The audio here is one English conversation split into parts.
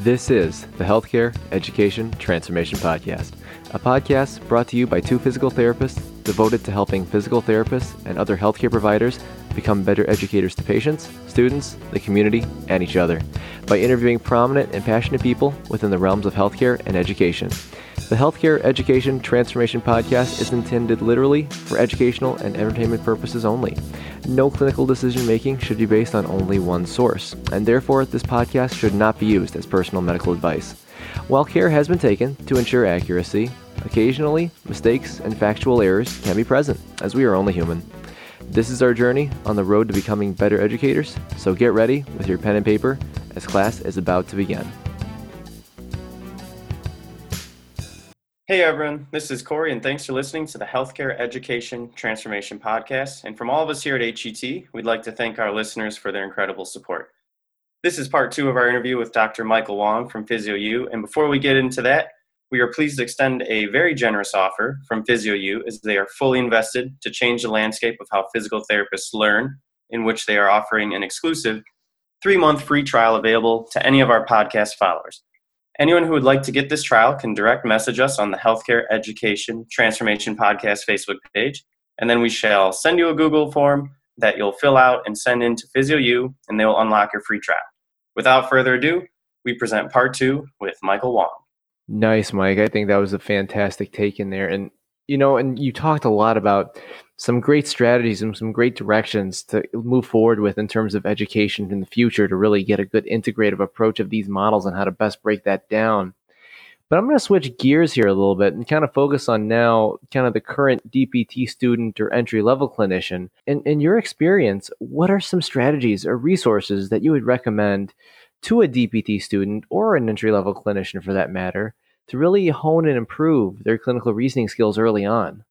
This is the Healthcare Education Transformation Podcast, a podcast brought to you by two physical therapists devoted to helping physical therapists and other healthcare providers become better educators to patients, students, the community, and each other by interviewing prominent and passionate people within the realms of healthcare and education. The Healthcare Education Transformation Podcast is intended literally for educational and entertainment purposes only. No clinical decision making should be based on only one source, and therefore this podcast should not be used as personal medical advice. While care has been taken to ensure accuracy, occasionally mistakes and factual errors can be present, as we are only human. This is our journey on the road to becoming better educators, so get ready with your pen and paper as class is about to begin. Hey everyone, this is Corey, and thanks for listening to the Healthcare Education Transformation Podcast. And from all of us here at HET, we'd like to thank our listeners for their incredible support. This is part two of our interview with Dr. Michael Wong from PhysioU. And before we get into that, we are pleased to extend a very generous offer from PhysioU as they are fully invested to change the landscape of how physical therapists learn, in which they are offering an exclusive three month free trial available to any of our podcast followers. Anyone who would like to get this trial can direct message us on the Healthcare Education Transformation Podcast Facebook page, and then we shall send you a Google form that you'll fill out and send in to PhysioU, and they will unlock your free trial. Without further ado, we present part two with Michael Wong. Nice, Mike. I think that was a fantastic take in there. And, you know, and you talked a lot about some great strategies and some great directions to move forward with in terms of education in the future to really get a good integrative approach of these models and how to best break that down. But I'm going to switch gears here a little bit and kind of focus on now kind of the current DPT student or entry level clinician. In, in your experience, what are some strategies or resources that you would recommend to a DPT student or an entry level clinician for that matter to really hone and improve their clinical reasoning skills early on?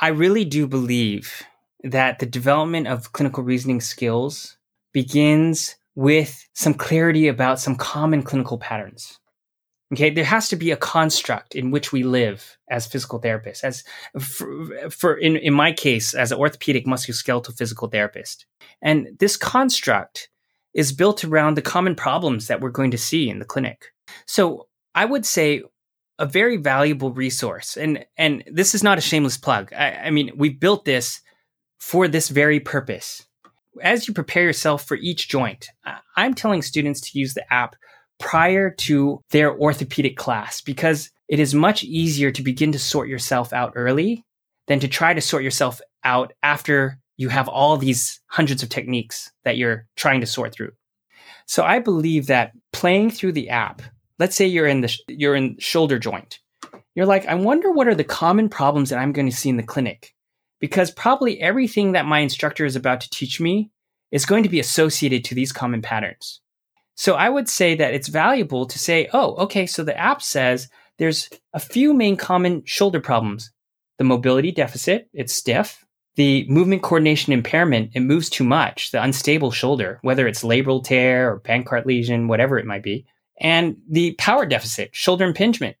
I really do believe that the development of clinical reasoning skills begins with some clarity about some common clinical patterns. Okay, there has to be a construct in which we live as physical therapists. As for, for in, in my case, as an orthopedic musculoskeletal physical therapist, and this construct is built around the common problems that we're going to see in the clinic. So I would say a very valuable resource. And and this is not a shameless plug. I, I mean, we built this for this very purpose. As you prepare yourself for each joint, I'm telling students to use the app prior to their orthopedic class because it is much easier to begin to sort yourself out early than to try to sort yourself out after you have all these hundreds of techniques that you're trying to sort through. So I believe that playing through the app let's say you're in the you're in shoulder joint. You're like, I wonder what are the common problems that I'm going to see in the clinic? Because probably everything that my instructor is about to teach me is going to be associated to these common patterns. So I would say that it's valuable to say, oh, okay, so the app says there's a few main common shoulder problems. The mobility deficit, it's stiff. The movement coordination impairment, it moves too much. The unstable shoulder, whether it's labral tear or Bankart lesion, whatever it might be and the power deficit, shoulder impingement,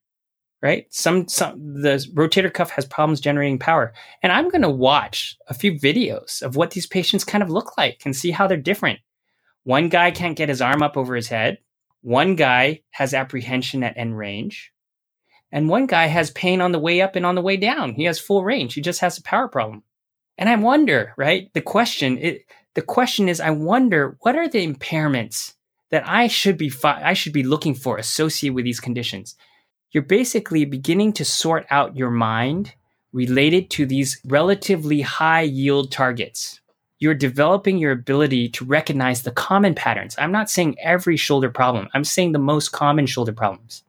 right? Some, some, the rotator cuff has problems generating power. And I'm going to watch a few videos of what these patients kind of look like and see how they're different. One guy can't get his arm up over his head. One guy has apprehension at end range. And one guy has pain on the way up and on the way down. He has full range. He just has a power problem. And I wonder, right? The question, it, the question is, I wonder what are the impairments that I should be fi- I should be looking for associated with these conditions. You're basically beginning to sort out your mind related to these relatively high yield targets. You're developing your ability to recognize the common patterns. I'm not saying every shoulder problem. I'm saying the most common shoulder problems.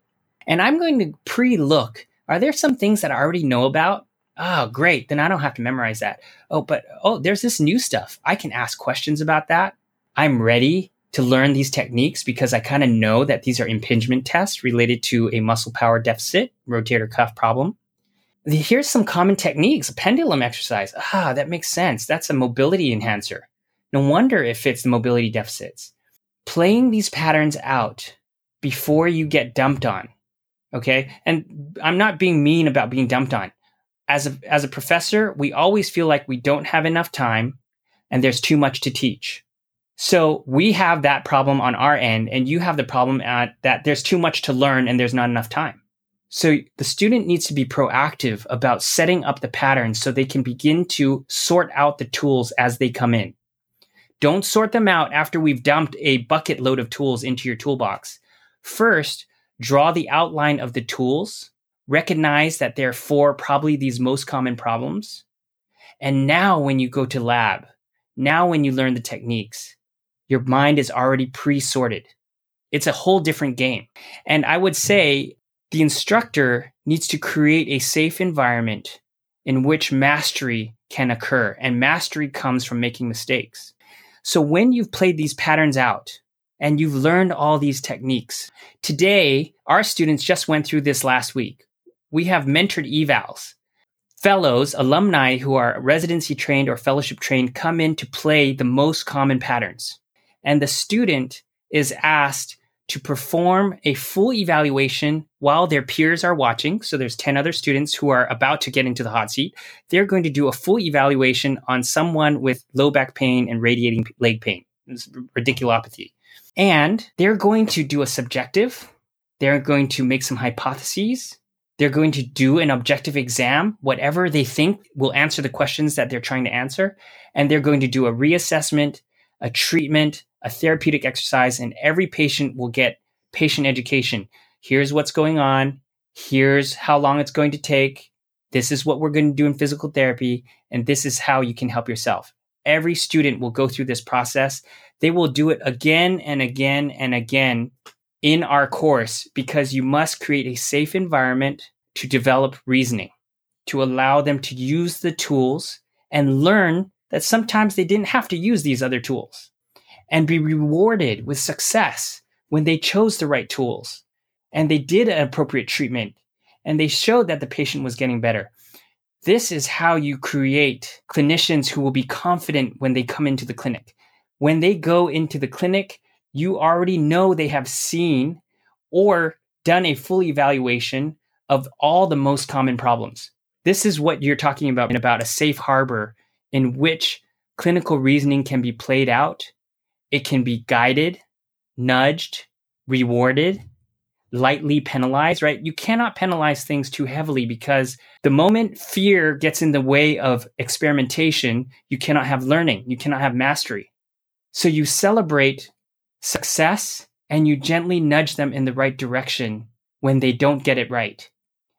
And I'm going to pre-look. Are there some things that I already know about? Oh, great. Then I don't have to memorize that. Oh, but oh, there's this new stuff. I can ask questions about that. I'm ready to learn these techniques because I kind of know that these are impingement tests related to a muscle power deficit, rotator cuff problem. Here's some common techniques, pendulum exercise. Ah, that makes sense. That's a mobility enhancer. No wonder it fits the mobility deficits. Playing these patterns out before you get dumped on. Okay. And I'm not being mean about being dumped on. as a, as a professor, we always feel like we don't have enough time and there's too much to teach. So we have that problem on our end, and you have the problem at that there's too much to learn and there's not enough time. So the student needs to be proactive about setting up the patterns so they can begin to sort out the tools as they come in. Don't sort them out after we've dumped a bucket load of tools into your toolbox. First, draw the outline of the tools, recognize that they're for probably these most common problems. And now when you go to lab, now when you learn the techniques, your mind is already pre-sorted. It's a whole different game. And I would mm-hmm. say the instructor needs to create a safe environment in which mastery can occur. And mastery comes from making mistakes. So when you've played these patterns out and you've learned all these techniques, today, our students just went through this last week. We have mentored evals. Fellows, alumni who are residency trained or fellowship trained come in to play the most common patterns. And the student is asked to perform a full evaluation while their peers are watching. So there's 10 other students who are about to get into the hot seat. They're going to do a full evaluation on someone with low back pain and radiating leg pain, radiculopathy. And they're going to do a subjective. They're going to make some hypotheses. They're going to do an objective exam, whatever they think will answer the questions that they're trying to answer. And they're going to do a reassessment, a treatment, a therapeutic exercise, and every patient will get patient education. Here's what's going on. Here's how long it's going to take. This is what we're going to do in physical therapy. And this is how you can help yourself. Every student will go through this process. They will do it again and again and again in our course because you must create a safe environment to develop reasoning, to allow them to use the tools and learn that sometimes they didn't have to use these other tools and be rewarded with success when they chose the right tools and they did an appropriate treatment and they showed that the patient was getting better. This is how you create clinicians who will be confident when they come into the clinic. When they go into the clinic, you already know they have seen or done a full evaluation of all the most common problems. This is what you're talking about about a safe harbor in which clinical reasoning can be played out it can be guided, nudged, rewarded, lightly penalized, right? You cannot penalize things too heavily because the moment fear gets in the way of experimentation, you cannot have learning, you cannot have mastery. So you celebrate success and you gently nudge them in the right direction when they don't get it right.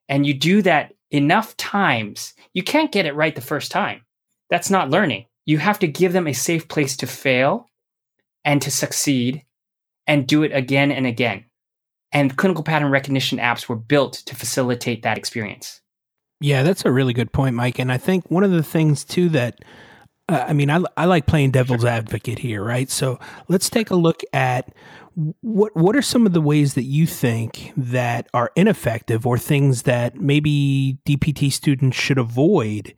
And you do that enough times. You can't get it right the first time. That's not learning. You have to give them a safe place to fail and to succeed and do it again and again. And clinical pattern recognition apps were built to facilitate that experience. Yeah, that's a really good point, Mike. And I think one of the things too that uh, I mean, I, I like playing devil's advocate here, right? So let's take a look at what what are some of the ways that you think that are ineffective or things that maybe DPT students should avoid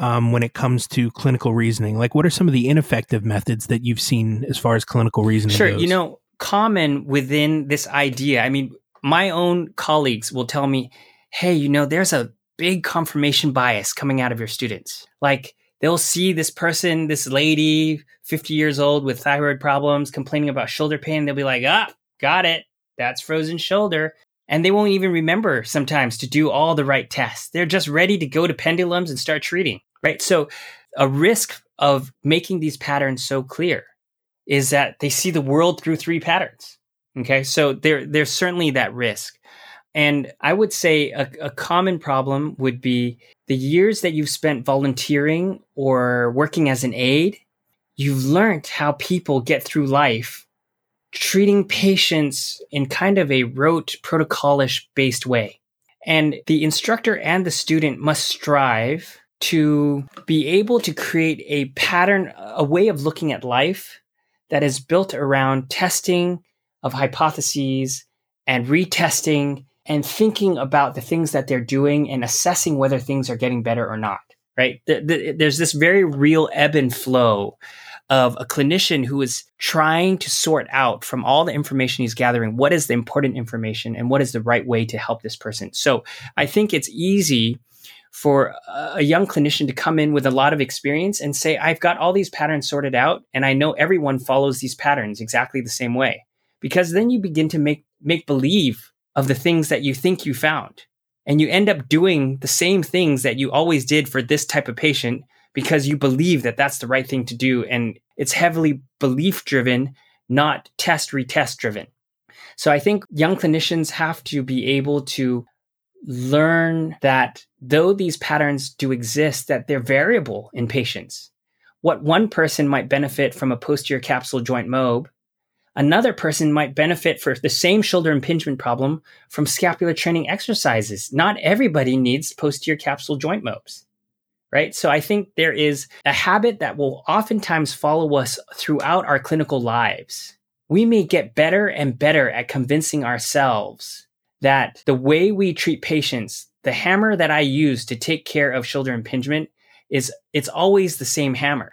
um, when it comes to clinical reasoning? Like, what are some of the ineffective methods that you've seen as far as clinical reasoning? Sure, goes? you know, common within this idea. I mean, my own colleagues will tell me, "Hey, you know, there's a big confirmation bias coming out of your students. Like, they'll see this person, this lady, 50 years old with thyroid problems, complaining about shoulder pain. They'll be like, ah, got it. That's frozen shoulder. And they won't even remember sometimes to do all the right tests. They're just ready to go to pendulums and start treating right? So a risk of making these patterns so clear is that they see the world through three patterns. Okay. So there, there's certainly that risk. And I would say a, a, common problem would be the years that you've spent volunteering or working as an aide, you've learned how people get through life treating patients in kind of a rote protocolish based way. And the instructor and the student must strive to be able to create a pattern, a way of looking at life that is built around testing of hypotheses and retesting and thinking about the things that they're doing and assessing whether things are getting better or not. Right? There's this very real ebb and flow of a clinician who is trying to sort out from all the information he's gathering what is the important information and what is the right way to help this person. So I think it's easy for a young clinician to come in with a lot of experience and say, I've got all these patterns sorted out and I know everyone follows these patterns exactly the same way. Because then you begin to make, make believe of the things that you think you found. And you end up doing the same things that you always did for this type of patient because you believe that that's the right thing to do. And it's heavily belief driven, not test retest driven. So I think young clinicians have to be able to learn that though these patterns do exist, that they're variable in patients. What one person might benefit from a posterior capsule joint MOB, another person might benefit for the same shoulder impingement problem from scapular training exercises. Not everybody needs posterior capsule joint MOBs. Right. So I think there is a habit that will oftentimes follow us throughout our clinical lives. We may get better and better at convincing ourselves that the way we treat patients, the hammer that I use to take care of shoulder impingement is it's always the same hammer.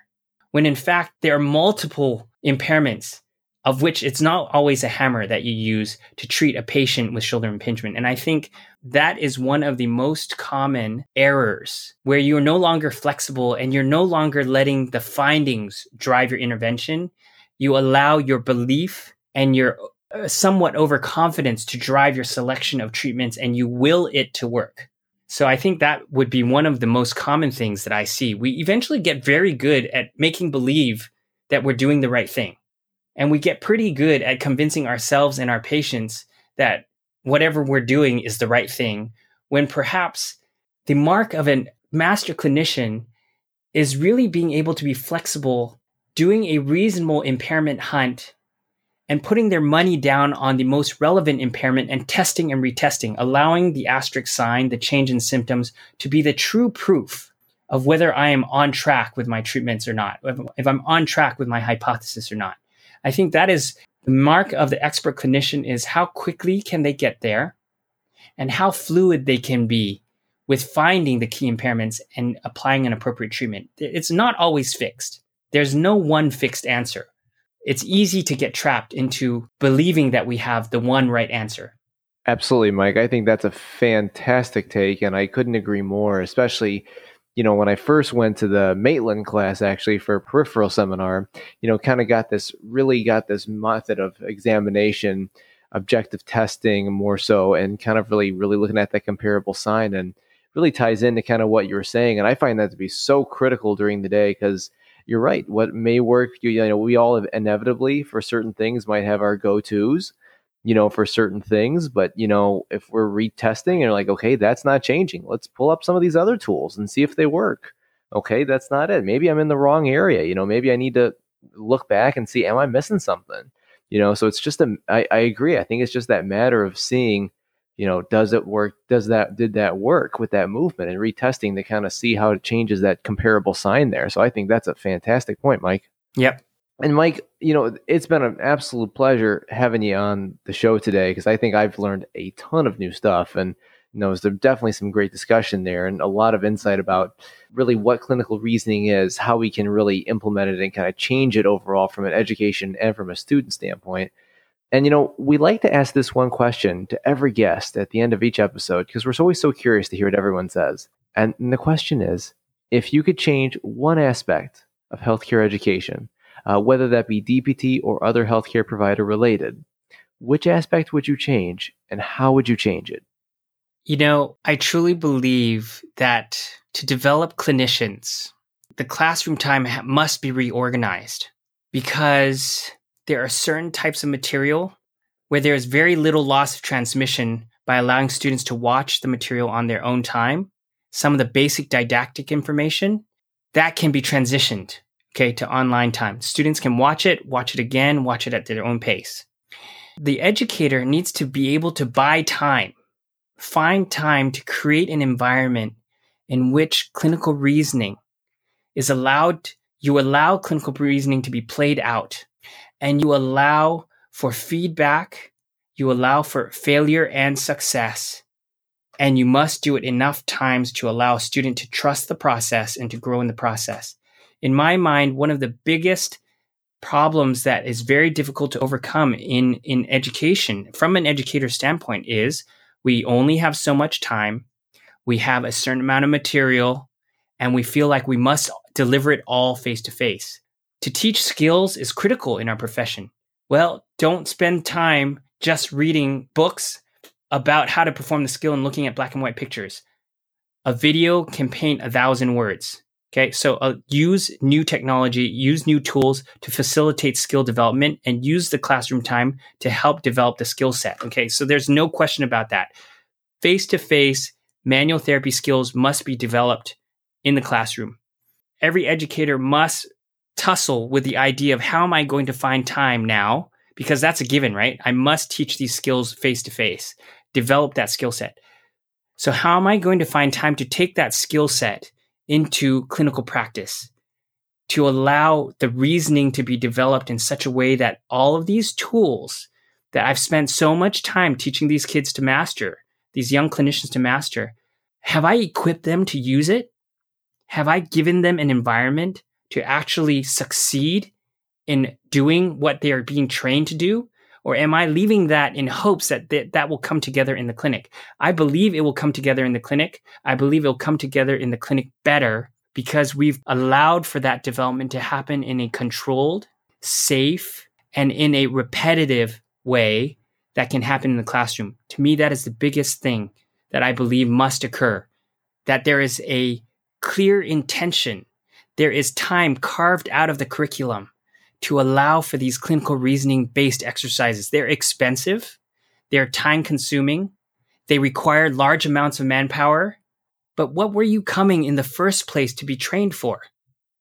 When in fact, there are multiple impairments of which it's not always a hammer that you use to treat a patient with shoulder impingement. And I think that is one of the most common errors where you're no longer flexible and you're no longer letting the findings drive your intervention. You allow your belief and your Uh, somewhat overconfidence to drive your selection of treatments and you will it to work. So I think that would be one of the most common things that I see. We eventually get very good at making believe that we're doing the right thing. And we get pretty good at convincing ourselves and our patients that whatever we're doing is the right thing when perhaps the mark of a master clinician is really being able to be flexible, doing a reasonable impairment hunt and putting their money down on the most relevant impairment and testing and retesting, allowing the asterisk sign, the change in symptoms, to be the true proof of whether I am on track with my treatments or not, if I'm on track with my hypothesis or not. I think that is the mark of the expert clinician is how quickly can they get there and how fluid they can be with finding the key impairments and applying an appropriate treatment. It's not always fixed. There's no one fixed answer it's easy to get trapped into believing that we have the one right answer. Absolutely, Mike. I think that's a fantastic take, and I couldn't agree more, especially you know, when I first went to the Maitland class actually for a peripheral seminar, you know, kind of got this really got this method of examination, objective testing more so, and kind of really, really looking at that comparable sign and really ties into kind of what you were saying. And I find that to be so critical during the day because you're right. What may work, you, know, we all inevitably for certain things might have our go tos, you know, for certain things. But you know, if we're retesting and like, okay, that's not changing. Let's pull up some of these other tools and see if they work. Okay, that's not it. Maybe I'm in the wrong area. You know, maybe I need to look back and see, am I missing something? You know, so it's just a. I, I agree. I think it's just that matter of seeing you know, does it work? Does that did that work with that movement and retesting to kind of see how it changes that comparable sign there? So I think that's a fantastic point, Mike. Yep. And Mike, you know, it's been an absolute pleasure having you on the show today because I think I've learned a ton of new stuff and you know, there's definitely some great discussion there and a lot of insight about really what clinical reasoning is, how we can really implement it and kind of change it overall from an education and from a student standpoint. And you know, we like to ask this one question to every guest at the end of each episode because we're always so curious to hear what everyone says. And the question is if you could change one aspect of healthcare education, uh, whether that be DPT or other healthcare provider related, which aspect would you change and how would you change it? You know, I truly believe that to develop clinicians, the classroom time must be reorganized because there are certain types of material where there is very little loss of transmission by allowing students to watch the material on their own time. Some of the basic didactic information that can be transitioned, okay, to online time. Students can watch it, watch it again, watch it at their own pace. The educator needs to be able to buy time, find time to create an environment in which clinical reasoning is allowed. You allow clinical reasoning to be played out and you allow for feedback, you allow for failure and success. And you must do it enough times to allow a student to trust the process and to grow in the process. In my mind, one of the biggest problems that is very difficult to overcome in, in education from an educator standpoint is we only have so much time. we have a certain amount of material, and we feel like we must deliver it all face to face. To teach skills is critical in our profession. Well, don't spend time just reading books about how to perform the skill and looking at black and white pictures. A video can paint a thousand words. Okay, so uh, use new technology, use new tools to facilitate skill development, and use the classroom time to help develop the skill set. Okay, so there's no question about that. Face to face manual therapy skills must be developed in the classroom. Every educator must tussle with the idea of how am I going to find time now? Because that's a given, right? I must teach these skills face to face, develop that skill set. So, how am I going to find time to take that skill set into clinical practice to allow the reasoning to be developed in such a way that all of these tools that I've spent so much time teaching these kids to master, these young clinicians to master, have I equipped them to use it? Have I given them an environment to actually succeed in doing what they are being trained to do? Or am I leaving that in hopes that th- that will come together in the clinic? I believe it will come together in the clinic. I believe it will come together in the clinic better because we've allowed for that development to happen in a controlled, safe, and in a repetitive way that can happen in the classroom. To me, that is the biggest thing that I believe must occur. That there is a clear intention, there is time carved out of the curriculum to allow for these clinical reasoning based exercises. They're expensive, they're time consuming, they require large amounts of manpower. But what were you coming in the first place to be trained for?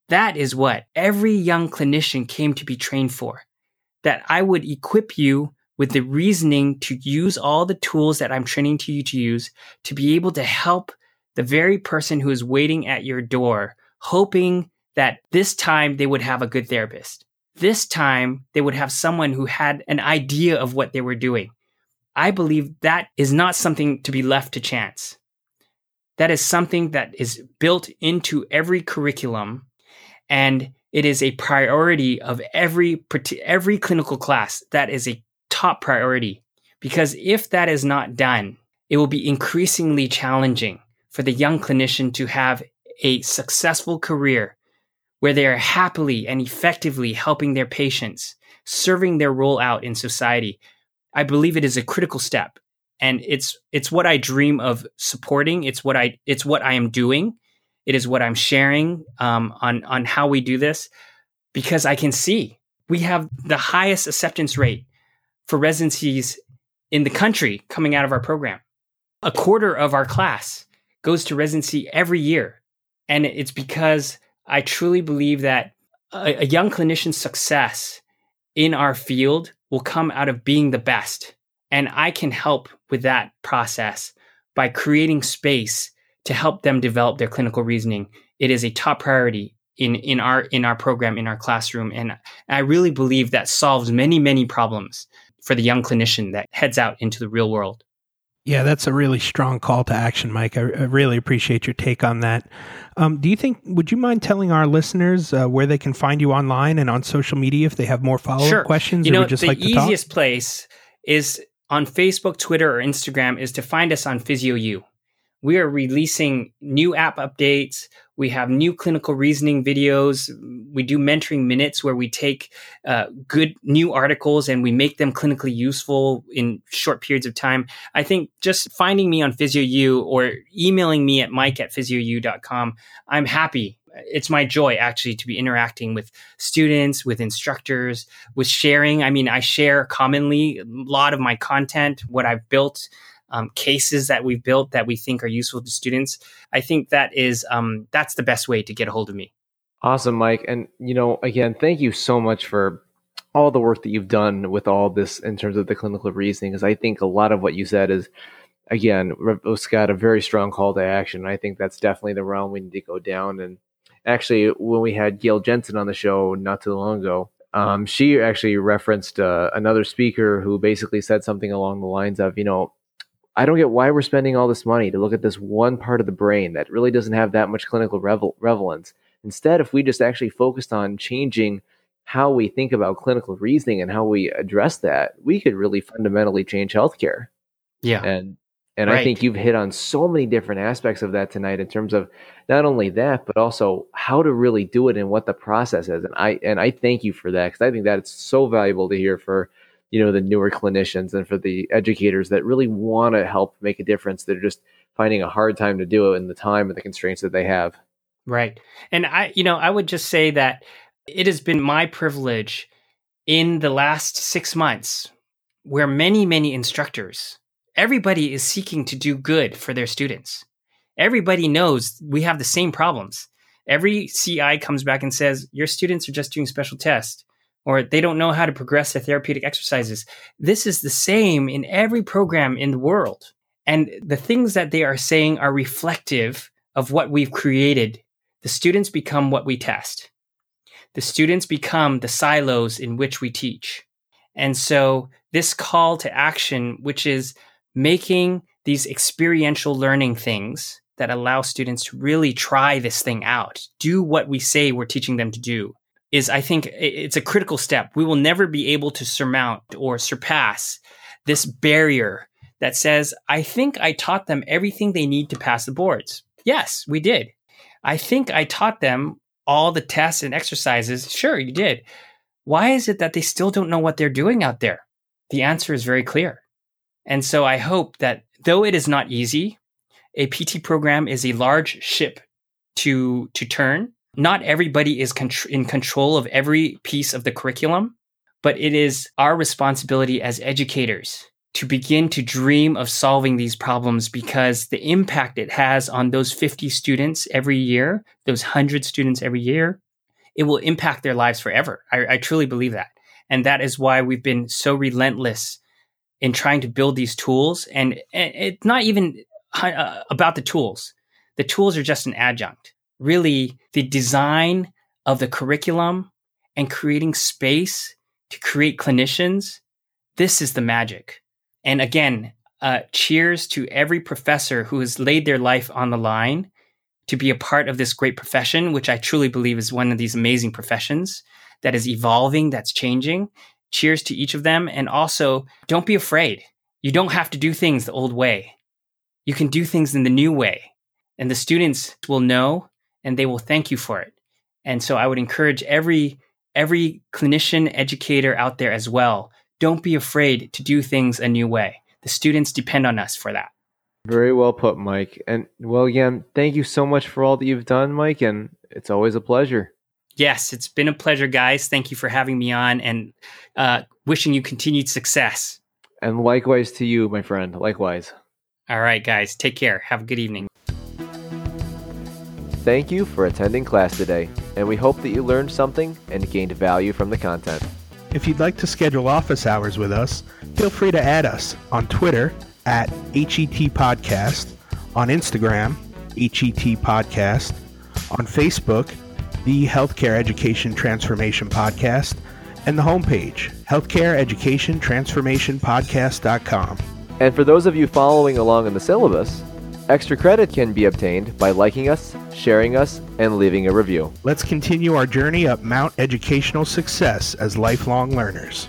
That is what every young clinician came to be trained for. That I would equip you with the reasoning to use all the tools that I'm training to you to use to be able to help the very person who is waiting at your door, hoping that this time they would have a good therapist. This time, they would have someone who had an idea of what they were doing. I believe that is not something to be left to chance. That is something that is built into every curriculum, and it is a priority of every every clinical class. That is a top priority because if that is not done, it will be increasingly challenging for the young clinician to have a successful career where they are happily and effectively helping their patients, serving their role out in society. I believe it is a critical step and it's it's what I dream of supporting. It's what I it's what I am doing. It is what I'm sharing um, on on how we do this because I can see we have the highest acceptance rate for residencies in the country coming out of our program. A quarter of our class goes to residency every year, and it's because I truly believe that a, a young clinician's success in our field will come out of being the best. And I can help with that process by creating space to help them develop their clinical reasoning. It is a top priority in, in our in our program in our classroom and I really believe that solves many many problems for the young clinician that heads out into the real world. Yeah, that's a really strong call to action, Mike. I, I really appreciate your take on that. Um, do you think, would you mind telling our listeners uh, where they can find you online and on social media if they have more follow up sure. questions? You know, just the like easiest place is on Facebook, Twitter, or Instagram is to find us on PhysioU. We are releasing new app updates. We have new clinical reasoning videos. We do mentoring minutes where we take uh, good new articles and we make them clinically useful in short periods of time. I think just finding me on PhysioU or emailing me at mike at physiou.com, I'm happy it's my joy actually to be interacting with students, with instructors, with sharing. I mean, I share commonly a lot of my content, what I've built, um, cases that we've built that we think are useful to students. I think that is um, that's the best way to get a hold of me. Awesome, Mike. And you know, again, thank you so much for all the work that you've done with all this in terms of the clinical reasoning. Because I think a lot of what you said is, again, it's got a very strong call to action. I think that's definitely the realm we need to go down. And actually, when we had Gail Jensen on the show not too long ago, um, she actually referenced uh, another speaker who basically said something along the lines of, you know, I don't get why we're spending all this money to look at this one part of the brain that really doesn't have that much clinical revel- relevance. Instead, if we just actually focused on changing how we think about clinical reasoning and how we address that, we could really fundamentally change healthcare. Yeah. And And right. I think you've hit on so many different aspects of that tonight in terms of not only that, but also how to really do it and what the process is. And I and I thank you for that because I think that it's so valuable to hear for you know the newer clinicians and for the educators that really want to help make a difference. They're just finding a hard time to do it in the time and the constraints that they have. Right. And I, you know, I would just say that it has been my privilege in the last six months where many, many instructors, everybody is seeking to do good for their students. Everybody knows we have the same problems. Every CI comes back and says, Your students are just doing special tests, or they don't know how to progress their therapeutic exercises. This is the same in every program in the world. And the things that they are saying are reflective of what we've created. The students become what we test. The students become the silos in which we teach. And so this call to action, which is making these experiential learning things that allow students to really try this thing out, do what we say we're teaching them to do, is I think it's a critical step. We will never be able to surmount or surpass this barrier that says, I think I taught them everything they need to pass the boards. Yes, we did. I think I taught them all the tests and exercises. Sure, you did. Why is it that they still don't know what they're doing out there? The answer is very clear. And so I hope that though it is not easy, a PT program is a large ship to, to turn. Not everybody is in control of every piece of the curriculum, but it is our responsibility as educators to begin to dream of solving these problems because the impact it has on those 50 students every year, those 100 students every year, it will impact their lives forever. I, I truly believe that. And that is why we've been so relentless in trying to build these tools. And, and it's not even uh, about the tools. The tools are just an adjunct. Really, the design of the curriculum and creating space to create clinicians, this is the magic. And again, uh, cheers to every professor who has laid their life on the line to be a part of this great profession, which I truly believe is one of these amazing professions that is evolving, that's changing. Cheers to each of them. And also, don't be afraid. You don't have to do things the old way. You can do things in the new way. And the students will know and they will thank you for it. And so I would encourage every every clinician educator out there as well. Don't be afraid to do things a new way. The students depend on us for that. Very well put, Mike. And well, again, thank you so much for all that you've done, Mike. And it's always a pleasure. Yes, it's been a pleasure, guys. Thank you for having me on and uh, wishing you continued success. And likewise to you, my friend. Likewise. All right, guys. Take care. Have a good evening. Thank you for attending class today, and we hope that you learned something and gained value from the content. If you'd like to schedule office hours with us, feel free to add us on Twitter at HET Podcast, on Instagram, HET Podcast, on Facebook, the Healthcare Education Transformation Podcast, and the homepage, healthcareeducationtransformationpodcast.com. And for those of you following along in the syllabus, extra credit can be obtained by liking us, sharing us, and leaving a review. Let's continue our journey up Mount Educational Success as lifelong learners.